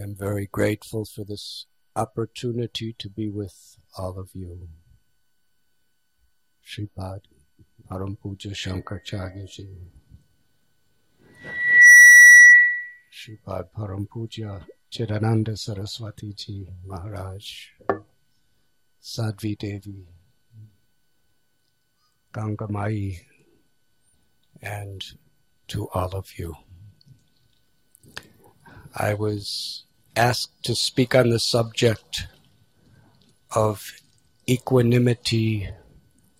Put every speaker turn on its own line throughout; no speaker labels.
I'm very grateful for this opportunity to be with all of you. Sripad Param Puja Shankaracharya Ji. Sripad Chidananda Saraswati Ji Maharaj. Sadhvi Devi. Gangamai. And to all of you. I was asked to speak on the subject of equanimity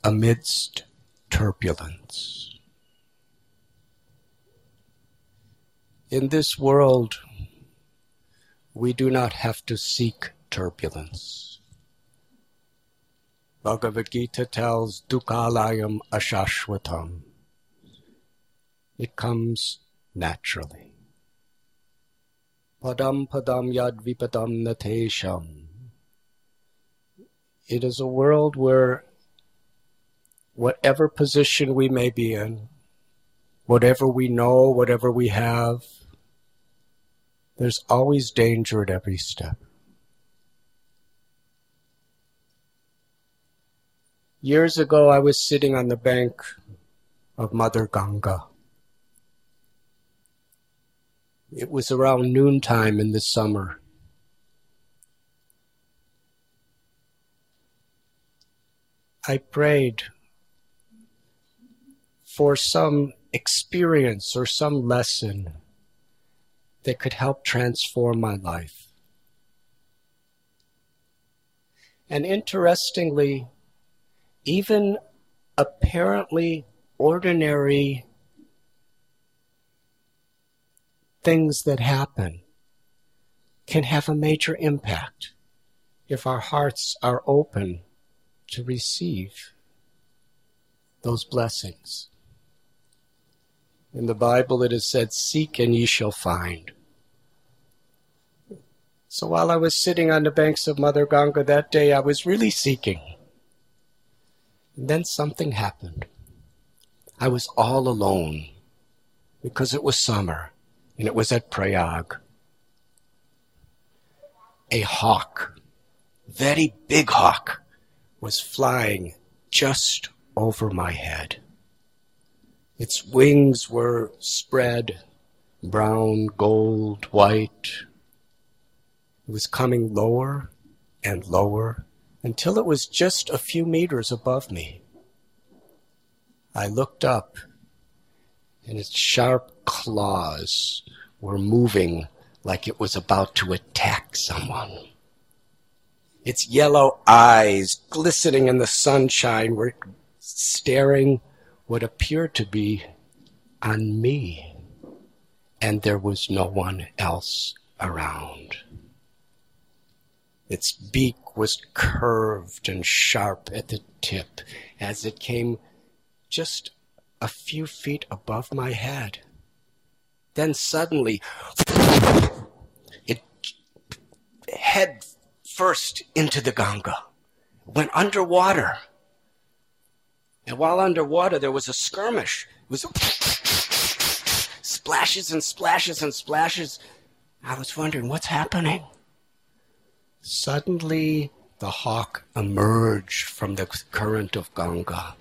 amidst turbulence. In this world, we do not have to seek turbulence. Bhagavad Gita tells Dukhalayam Ashashvatam. It comes naturally. Padam padam yad vipadam natesham. It is a world where whatever position we may be in, whatever we know, whatever we have, there's always danger at every step. Years ago, I was sitting on the bank of Mother Ganga. It was around noontime in the summer. I prayed for some experience or some lesson that could help transform my life. And interestingly, even apparently ordinary things that happen can have a major impact if our hearts are open to receive those blessings. In the Bible, it is said, Seek and ye shall find. So while I was sitting on the banks of Mother Ganga that day, I was really seeking. And then something happened. I was all alone because it was summer and it was at Prayag. A hawk, very big hawk, was flying just over my head. Its wings were spread, brown, gold, white. It was coming lower and lower until it was just a few meters above me. I looked up, and its sharp claws were moving like it was about to attack someone. Its yellow eyes, glistening in the sunshine, were staring what appeared to be on me, and there was no one else around. Its beak was curved and sharp at the tip as it came just a few feet above my head. Then suddenly, it head first into the Ganga, went underwater. And while underwater, there was a skirmish. It was splashes and splashes and splashes. I was wondering, what's happening? Suddenly, the hawk emerged from the current of Ganga,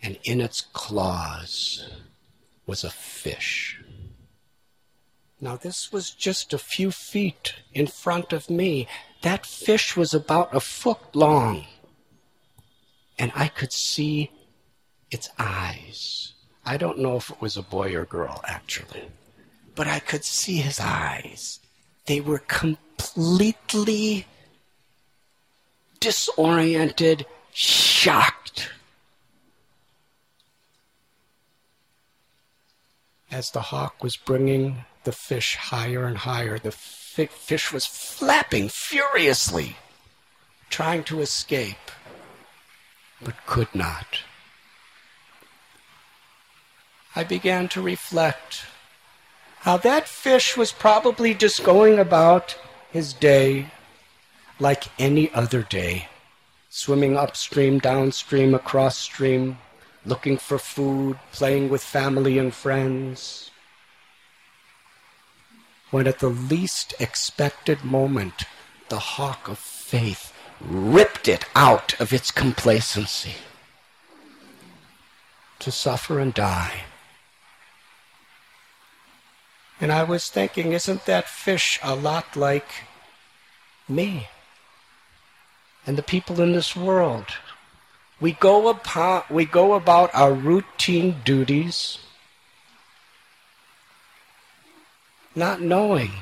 and in its claws was a fish. Now, this was just a few feet in front of me. That fish was about a foot long. And I could see its eyes. I don't know if it was a boy or girl, actually. But I could see his eyes. They were completely disoriented, shocked. As the hawk was bringing the fish higher and higher. The fi- fish was flapping furiously, trying to escape, but could not. I began to reflect how that fish was probably just going about his day like any other day, swimming upstream, downstream, across stream, looking for food, playing with family and friends when at the least expected moment the hawk of faith ripped it out of its complacency to suffer and die. And I was thinking, isn't that fish a lot like me and the people in this world? We go, upon, we go about our routine duties not knowing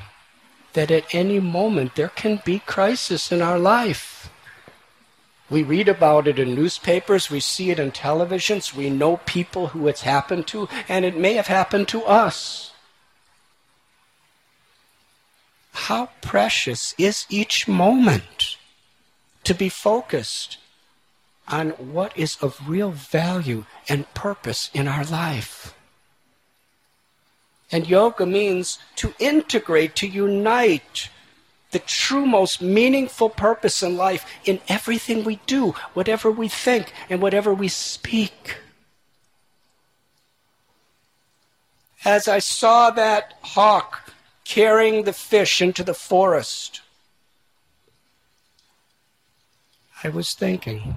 that at any moment there can be crisis in our life. We read about it in newspapers, we see it in televisions, we know people who it's happened to, and it may have happened to us. How precious is each moment to be focused on what is of real value and purpose in our life. And yoga means to integrate, to unite the true, most meaningful purpose in life in everything we do, whatever we think, and whatever we speak. As I saw that hawk carrying the fish into the forest, I was thinking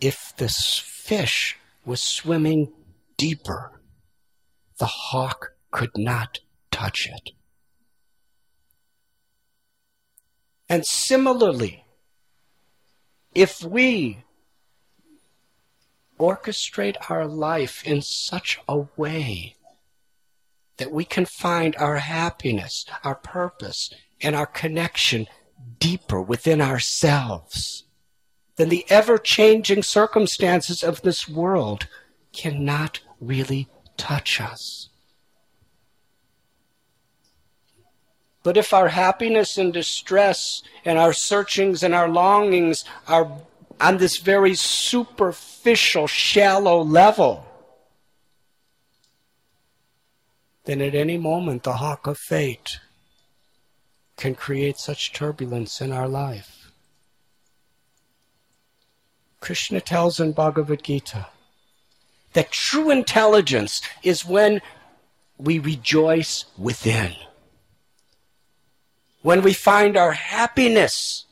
if this fish was swimming deeper, the hawk could not touch it. And similarly, if we orchestrate our life in such a way that we can find our happiness, our purpose, and our connection deeper within ourselves, then the ever changing circumstances of this world cannot really touch us. But if our happiness and distress and our searchings and our longings are on this very superficial, shallow level, then at any moment the hawk of fate can create such turbulence in our life. Krishna tells in Bhagavad Gita that true intelligence is when we rejoice within when we find our happiness,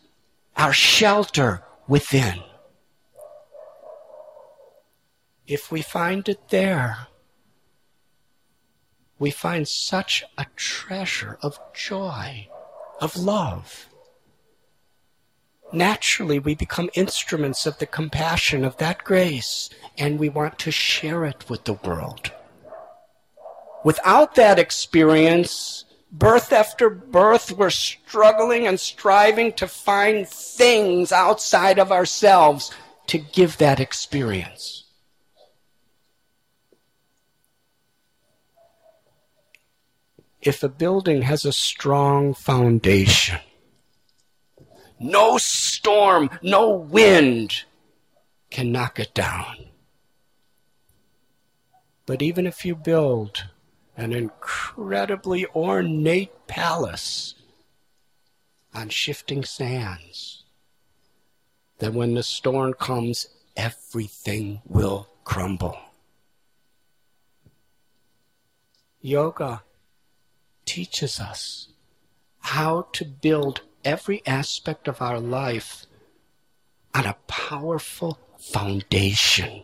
our shelter within. If we find it there, we find such a treasure of joy, of love. Naturally, we become instruments of the compassion of that grace, and we want to share it with the world. Without that experience, birth after birth, we're struggling and striving to find things outside of ourselves to give that experience. If a building has a strong foundation, no storm, no wind can knock it down. But even if you build an incredibly ornate palace on shifting sands. That when the storm comes, everything will crumble. Yoga teaches us how to build every aspect of our life on a powerful foundation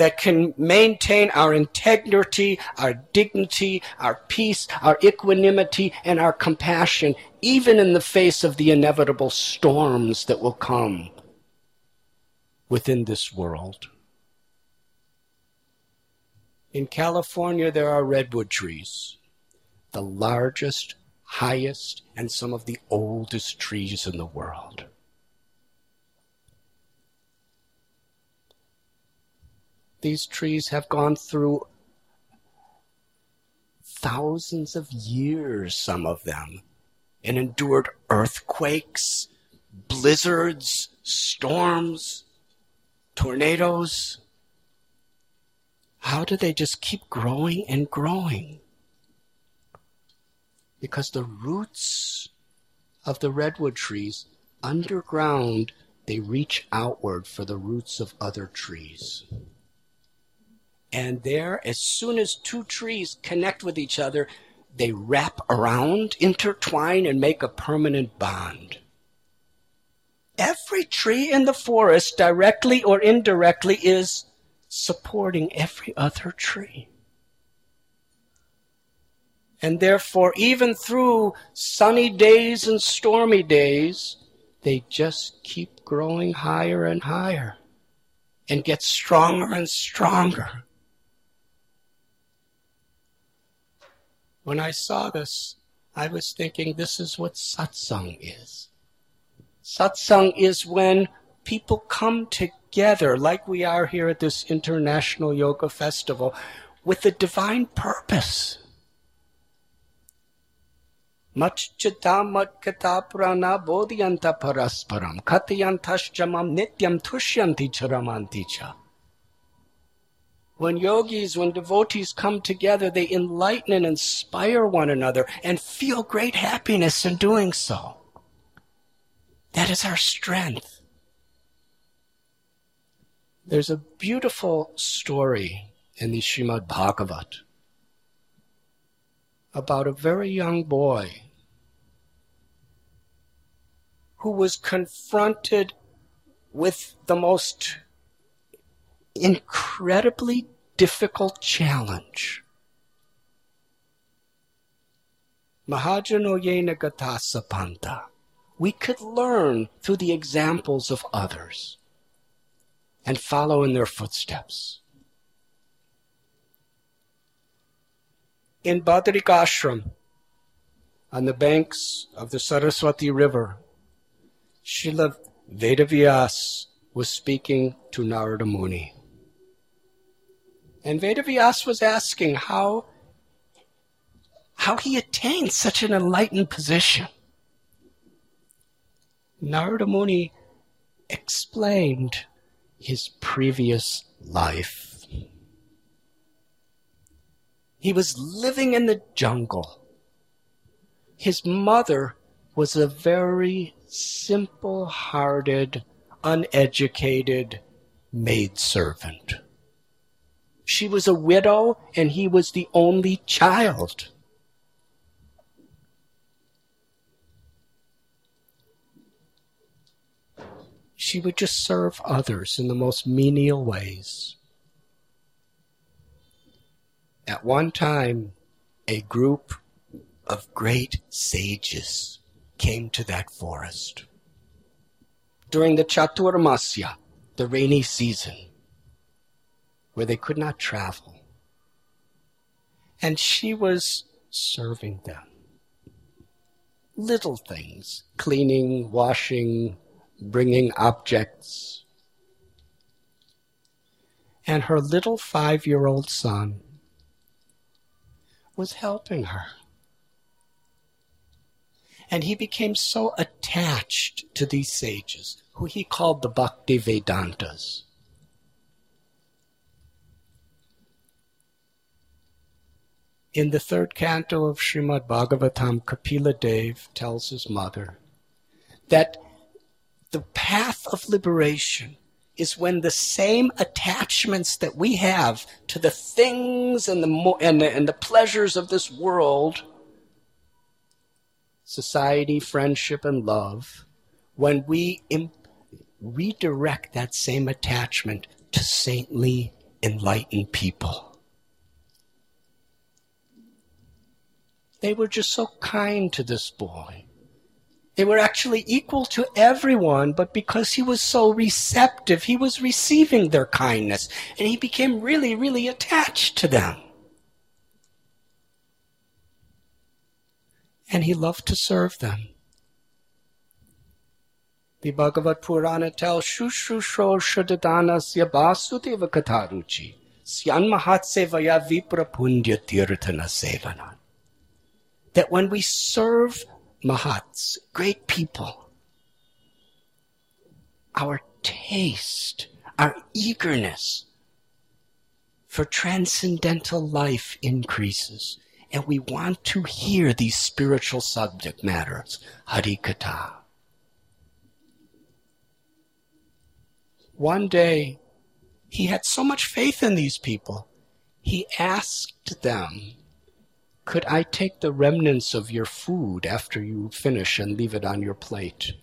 that can maintain our integrity, our dignity, our peace, our equanimity, and our compassion, even in the face of the inevitable storms that will come within this world. In California, there are redwood trees, the largest, highest, and some of the oldest trees in the world. These trees have gone through thousands of years, some of them, and endured earthquakes, blizzards, storms, tornadoes. How do they just keep growing and growing? Because the roots of the redwood trees underground, they reach outward for the roots of other trees. And there, as soon as two trees connect with each other, they wrap around, intertwine, and make a permanent bond. Every tree in the forest, directly or indirectly, is supporting every other tree. And therefore, even through sunny days and stormy days, they just keep growing higher and higher and get stronger and stronger. When I saw this, I was thinking this is what satsang is. Satsang is when people come together, like we are here at this International Yoga Festival, with a divine purpose. Nityam tushyanti. When yogis, when devotees come together, they enlighten and inspire one another and feel great happiness in doing so. That is our strength. There's a beautiful story in the Shrimad Bhagavat about a very young boy who was confronted with the most incredibly difficult challenge. Mahajanoyena Gatasapanta. We could learn through the examples of others and follow in their footsteps. In Badrikashram, on the banks of the Saraswati River, Srila Vedavyas was speaking to Narada Muni. And Vedavyas was asking how, how he attained such an enlightened position. Narada Muni explained his previous life. He was living in the jungle. His mother was a very simple hearted, uneducated maidservant. She was a widow and he was the only child. She would just serve others in the most menial ways. At one time, a group of great sages came to that forest. During the Chaturmasya, the rainy season, where they could not travel. And she was serving them. Little things, cleaning, washing, bringing objects. And her little five year old son was helping her. And he became so attached to these sages, who he called the Bhakti Vedantas. In the third canto of Srimad Bhagavatam, Kapila Dev tells his mother that the path of liberation is when the same attachments that we have to the things and the, and the, and the pleasures of this world society, friendship, and love, when we imp- redirect that same attachment to saintly, enlightened people. They were just so kind to this boy. They were actually equal to everyone, but because he was so receptive, he was receiving their kindness, and he became really, really attached to them. and he loved to serve them. The Bhagavad Purana tells Shushushro Shadadanasya Vasudeva Kataruchi Syanmahatsevaya Viprapundya Tirthana Sevana. That when we serve Mahats, great people, our taste, our eagerness for transcendental life increases and we want to hear these spiritual subject matters. Harikatha. One day, he had so much faith in these people. he asked them, Could I take the remnants of your food after you finish and leave it on your plate?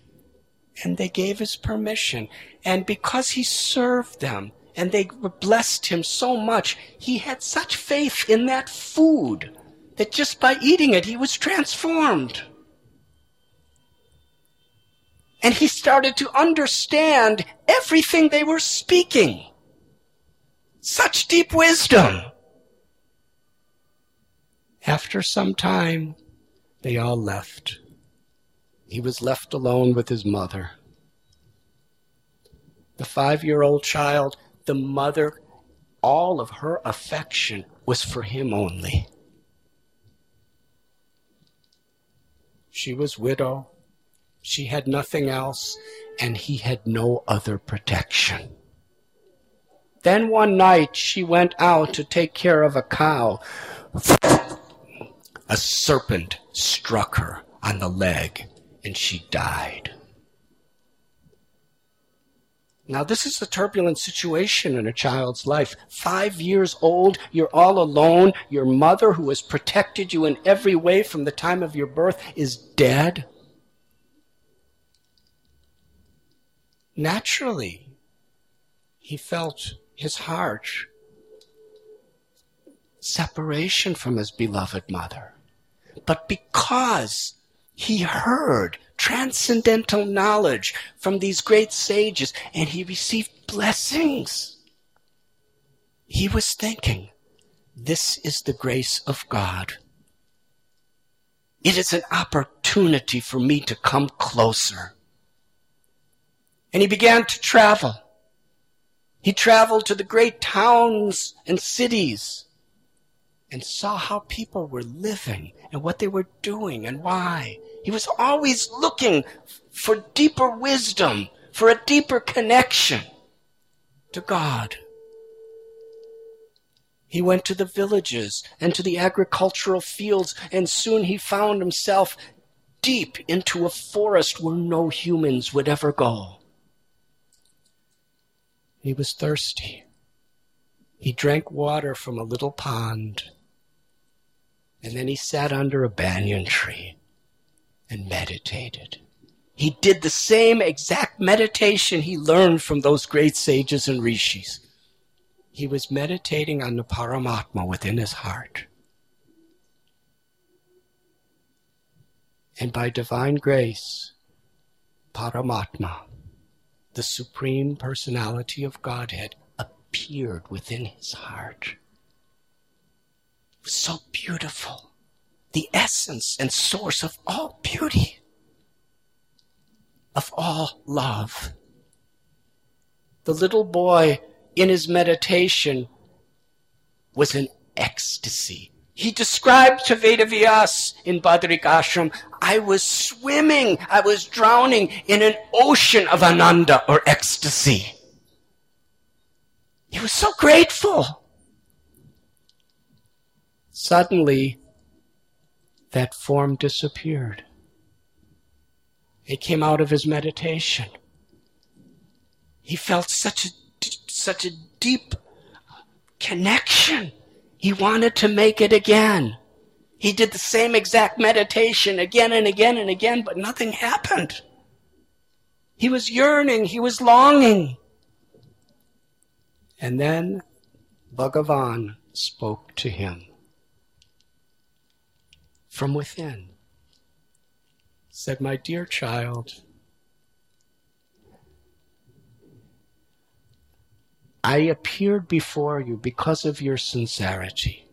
And they gave his permission. And because he served them and they blessed him so much, he had such faith in that food that just by eating it, he was transformed. And he started to understand everything they were speaking. Such deep wisdom. After some time, they all left. He was left alone with his mother. The five year old child, the mother, all of her affection was for him only. She was widow. She had nothing else, and he had no other protection. Then one night she went out to take care of a cow. A serpent struck her on the leg and she died. Now, this is a turbulent situation in a child's life. Five years old, you're all alone. Your mother, who has protected you in every way from the time of your birth, is dead. Naturally, he felt his heart separation from his beloved mother. But because he heard transcendental knowledge from these great sages and he received blessings. He was thinking, this is the grace of God. It is an opportunity for me to come closer. And he began to travel. He traveled to the great towns and cities and saw how people were living and what they were doing and why. He was always looking for deeper wisdom, for a deeper connection to God. He went to the villages and to the agricultural fields, and soon he found himself deep into a forest where no humans would ever go. He was thirsty. He drank water from a little pond, and then he sat under a banyan tree and meditated. He did the same exact meditation he learned from those great sages and rishis. He was meditating on the Paramatma within his heart. And by divine grace, Paramatma, the Supreme Personality of Godhead, appeared within his heart. So beautiful the essence and source of all beauty, of all love. The little boy in his meditation was in ecstasy. He described to Vedavyas in Badrik Ashram, I was swimming, I was drowning in an ocean of ananda or ecstasy. He was so grateful. Suddenly, that form disappeared. It came out of his meditation. He felt such a, such a deep connection. He wanted to make it again. He did the same exact meditation again and again and again, but nothing happened. He was yearning, he was longing. And then Bhagavan spoke to him from within. Said, My dear child, I appeared before you because of your sincerity.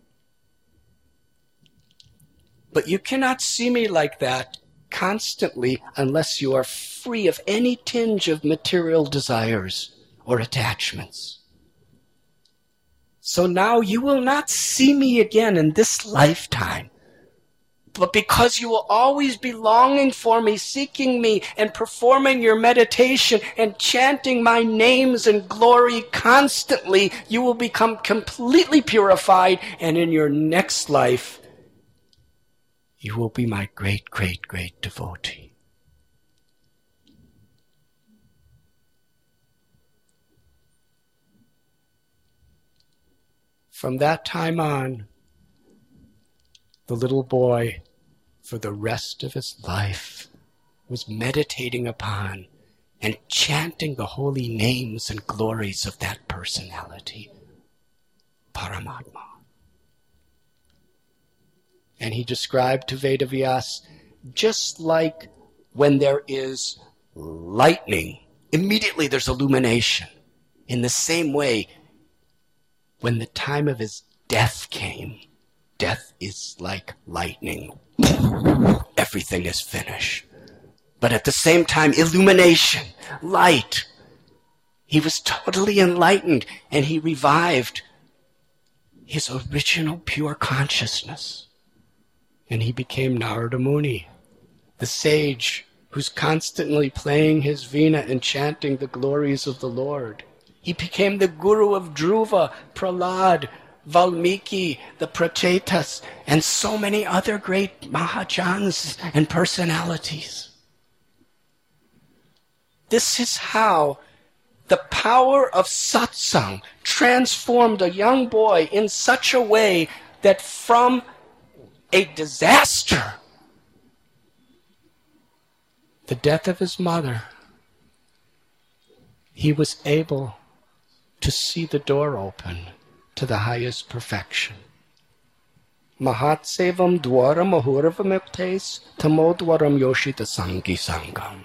But you cannot see me like that constantly unless you are free of any tinge of material desires or attachments. So now you will not see me again in this lifetime but because you will always be longing for me, seeking me, and performing your meditation and chanting my names and glory constantly, you will become completely purified, and in your next life, you will be my great, great, great devotee. From that time on, the little boy, for the rest of his life, was meditating upon and chanting the holy names and glories of that personality, Paramatma. And he described to Vedavyas just like when there is lightning, immediately there's illumination. In the same way, when the time of his death came, death is like lightning. Everything is finished but at the same time, illumination, light. He was totally enlightened and he revived his original pure consciousness. And he became Narada Muni, the sage who's constantly playing his veena and chanting the glories of the Lord. He became the guru of Dhruva, Prahlad, Valmiki, the Prachetas, and so many other great Mahajans and personalities. This is how the power of satsang transformed a young boy in such a way that from a disaster, the death of his mother, he was able to see the door open to the highest perfection. Mahatsevam dwaram ahurvamuktes tamodwaram yoshita sangi sangam.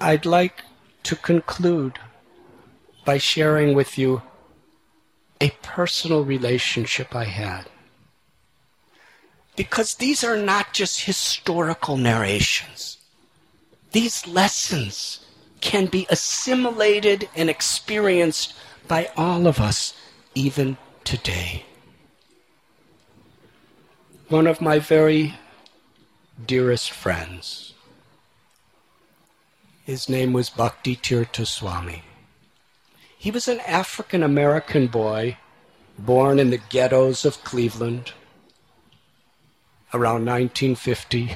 I'd like to conclude by sharing with you a personal relationship I had. Because these are not just historical narrations. These lessons can be assimilated and experienced by all of us even today. One of my very dearest friends his name was Bhakti Tirtha Swami. He was an African American boy born in the ghettos of Cleveland around 1950.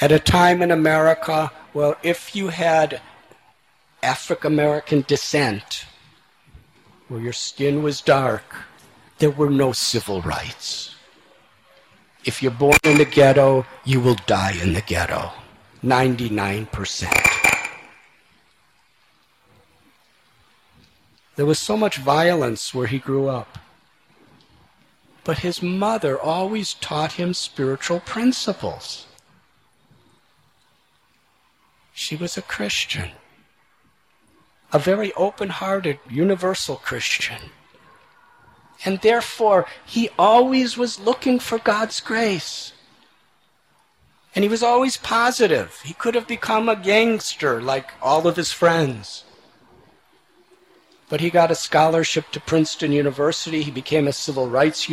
At a time in America, well, if you had African American descent, where your skin was dark, there were no civil rights. If you're born in the ghetto, you will die in the ghetto. 99%. There was so much violence where he grew up. But his mother always taught him spiritual principles. She was a Christian, a very open hearted, universal Christian. And therefore, he always was looking for God's grace. And he was always positive. He could have become a gangster like all of his friends. But he got a scholarship to Princeton University. He became a civil rights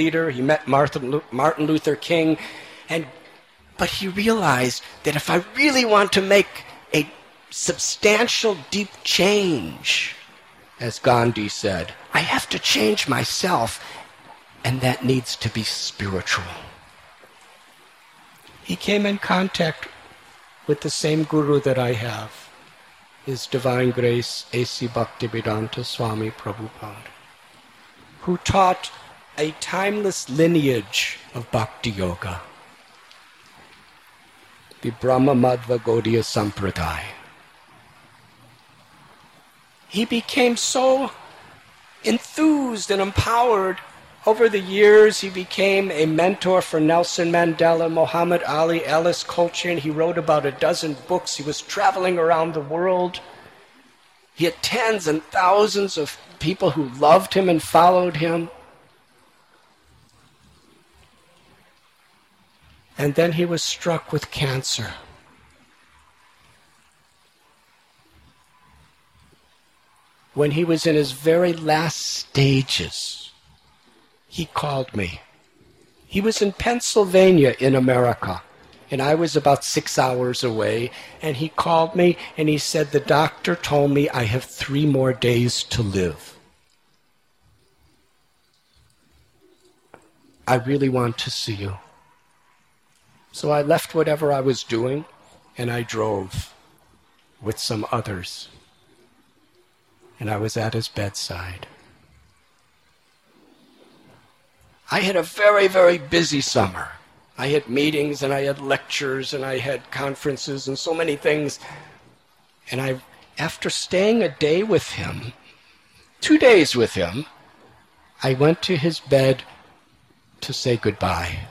leader. He met Martin Luther King. And, but he realized that if I really want to make a substantial, deep change, as Gandhi said, I have to change myself, and that needs to be spiritual he came in contact with the same guru that I have, His Divine Grace A.C. Bhaktivedanta Swami Prabhupada, who taught a timeless lineage of Bhakti Yoga, the Brahma Madhva Gaudiya Sampradaya. He became so enthused and empowered over the years, he became a mentor for Nelson Mandela, Muhammad Ali, Alice Coltrane. He wrote about a dozen books. He was traveling around the world. He had tens and thousands of people who loved him and followed him. And then he was struck with cancer. When he was in his very last stages, he called me. He was in Pennsylvania in America, and I was about six hours away. And he called me and he said, The doctor told me I have three more days to live. I really want to see you. So I left whatever I was doing and I drove with some others and I was at his bedside. I had a very, very busy summer. I had meetings and I had lectures and I had conferences and so many things. And I, after staying a day with him, two days with him, I went to his bed to say goodbye,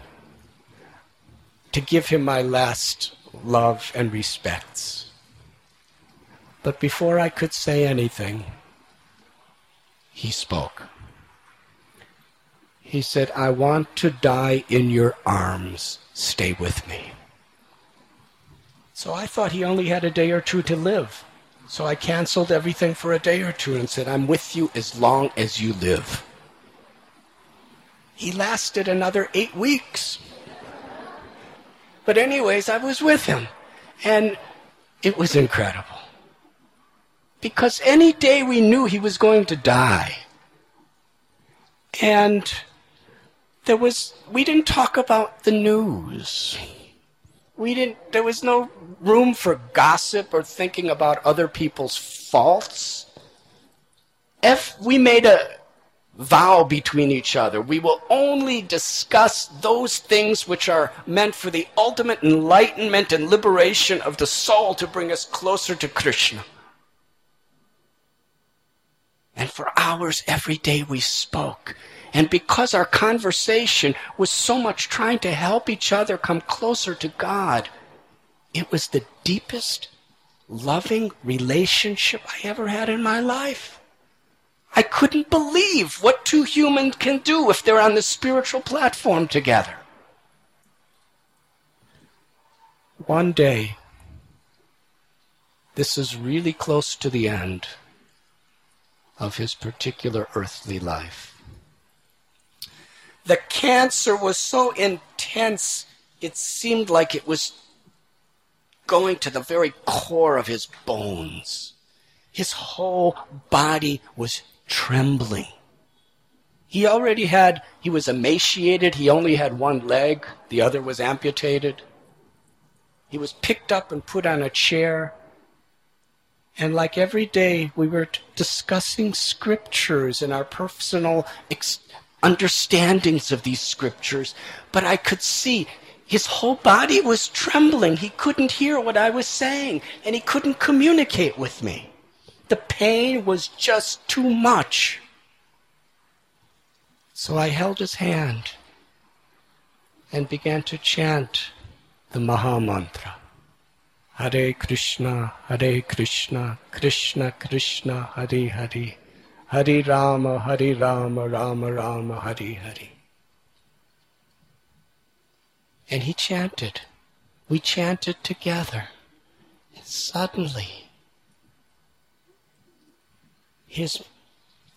to give him my last love and respects. But before I could say anything, he spoke. He said, I want to die in your arms. Stay with me. So I thought he only had a day or two to live. So I canceled everything for a day or two and said, I'm with you as long as you live. He lasted another eight weeks. But, anyways, I was with him. And it was incredible. Because any day we knew he was going to die. And there was, we didn't talk about the news. We didn't, there was no room for gossip or thinking about other people's faults. If we made a, vow between each other. We will only discuss those things which are meant for the ultimate enlightenment and liberation of the soul to bring us closer to Krishna. And for hours every day we spoke. And because our conversation was so much trying to help each other come closer to God, it was the deepest, loving relationship I ever had in my life. I couldn't believe what two humans can do if they're on the spiritual platform together. One day, this is really close to the end of his particular earthly life. The cancer was so intense, it seemed like it was going to the very core of his bones. His whole body was trembling. He already had, he was emaciated. He only had one leg, the other was amputated. He was picked up and put on a chair. And like every day, we were discussing scriptures and our personal ex- understandings of these scriptures. But I could see his whole body was trembling. He couldn't hear what I was saying, and he couldn't communicate with me. The pain was just too much. So I held his hand and began to chant the Maha Mantra. Hare Krishna, Hare Krishna, Krishna Krishna, Hare Hare, Hare Rama, Hare Rama, Rama Rama, Hare Hare. And he chanted. We chanted together. And suddenly, his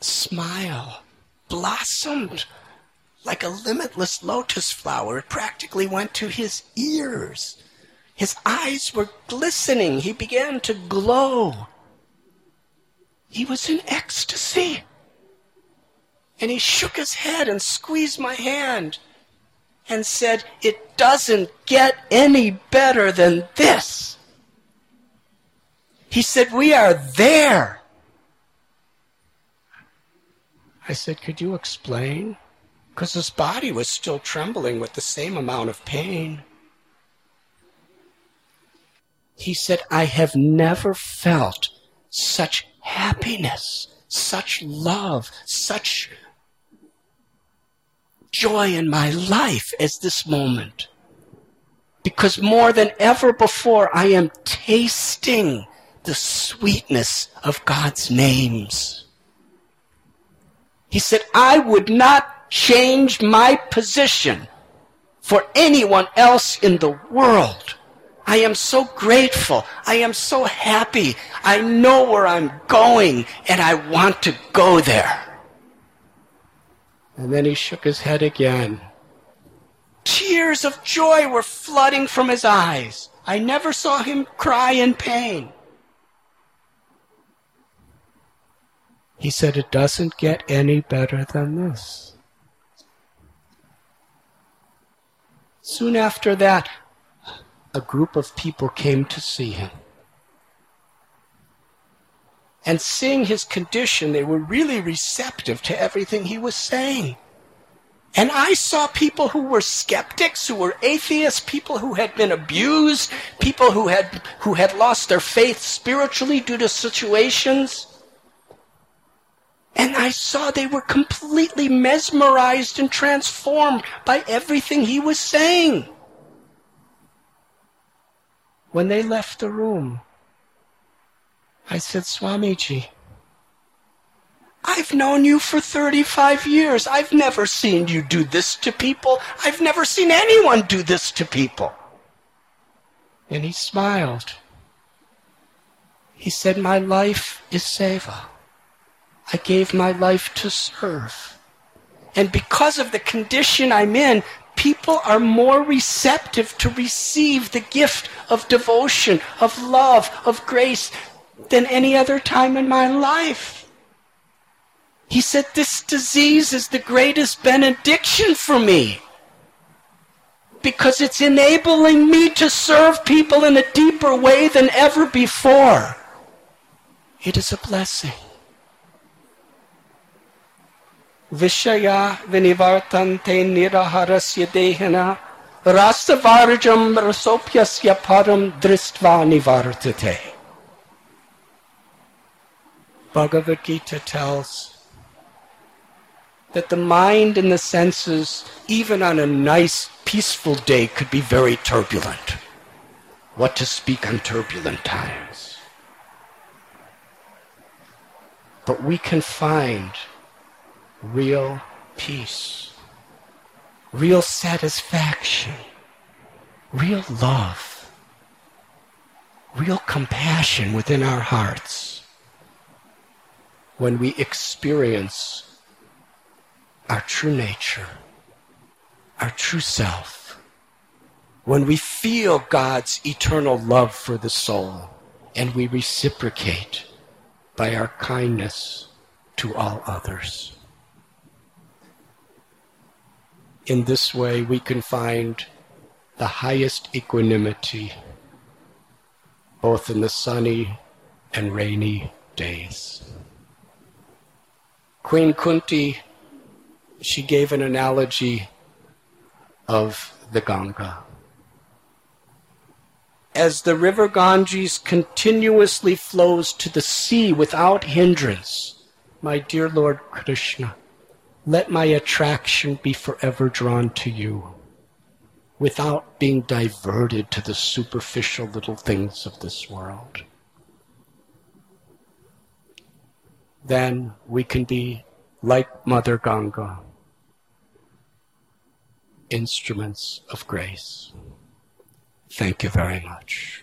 smile blossomed like a limitless lotus flower. It practically went to his ears. His eyes were glistening. He began to glow. He was in ecstasy. And he shook his head and squeezed my hand and said, It doesn't get any better than this. He said, We are there. I said, Could you explain? Because his body was still trembling with the same amount of pain. He said, I have never felt such happiness, such love, such joy in my life as this moment. Because more than ever before, I am tasting the sweetness of God's names. He said, I would not change my position for anyone else in the world. I am so grateful. I am so happy. I know where I'm going and I want to go there. And then he shook his head again. Tears of joy were flooding from his eyes. I never saw him cry in pain. He said, It doesn't get any better than this. Soon after that, a group of people came to see him. And seeing his condition, they were really receptive to everything he was saying. And I saw people who were skeptics, who were atheists, people who had been abused, people who had, who had lost their faith spiritually due to situations. And I saw they were completely mesmerized and transformed by everything he was saying. When they left the room, I said, Swamiji, I've known you for 35 years. I've never seen you do this to people. I've never seen anyone do this to people. And he smiled. He said, My life is seva. I gave my life to serve. And because of the condition I'm in, people are more receptive to receive the gift of devotion, of love, of grace than any other time in my life. He said, This disease is the greatest benediction for me because it's enabling me to serve people in a deeper way than ever before. It is a blessing. Vishaya vinivartante niraharasya dehana rastavarjam rasopyasya param dristva nivartate. Bhagavad Gita tells that the mind and the senses, even on a nice, peaceful day, could be very turbulent. What to speak on turbulent times? But we can find real peace, real satisfaction, real love, real compassion within our hearts when we experience our true nature, our true self, when we feel God's eternal love for the soul and we reciprocate by our kindness to all others. In this way, we can find the highest equanimity both in the sunny and rainy days. Queen Kunti she gave an analogy of the Ganga. As the river Ganges continuously flows to the sea without hindrance, my dear Lord Krishna, let my attraction be forever drawn to you without being diverted to the superficial little things of this world. Then we can be like Mother Ganga instruments of grace. Thank you very much.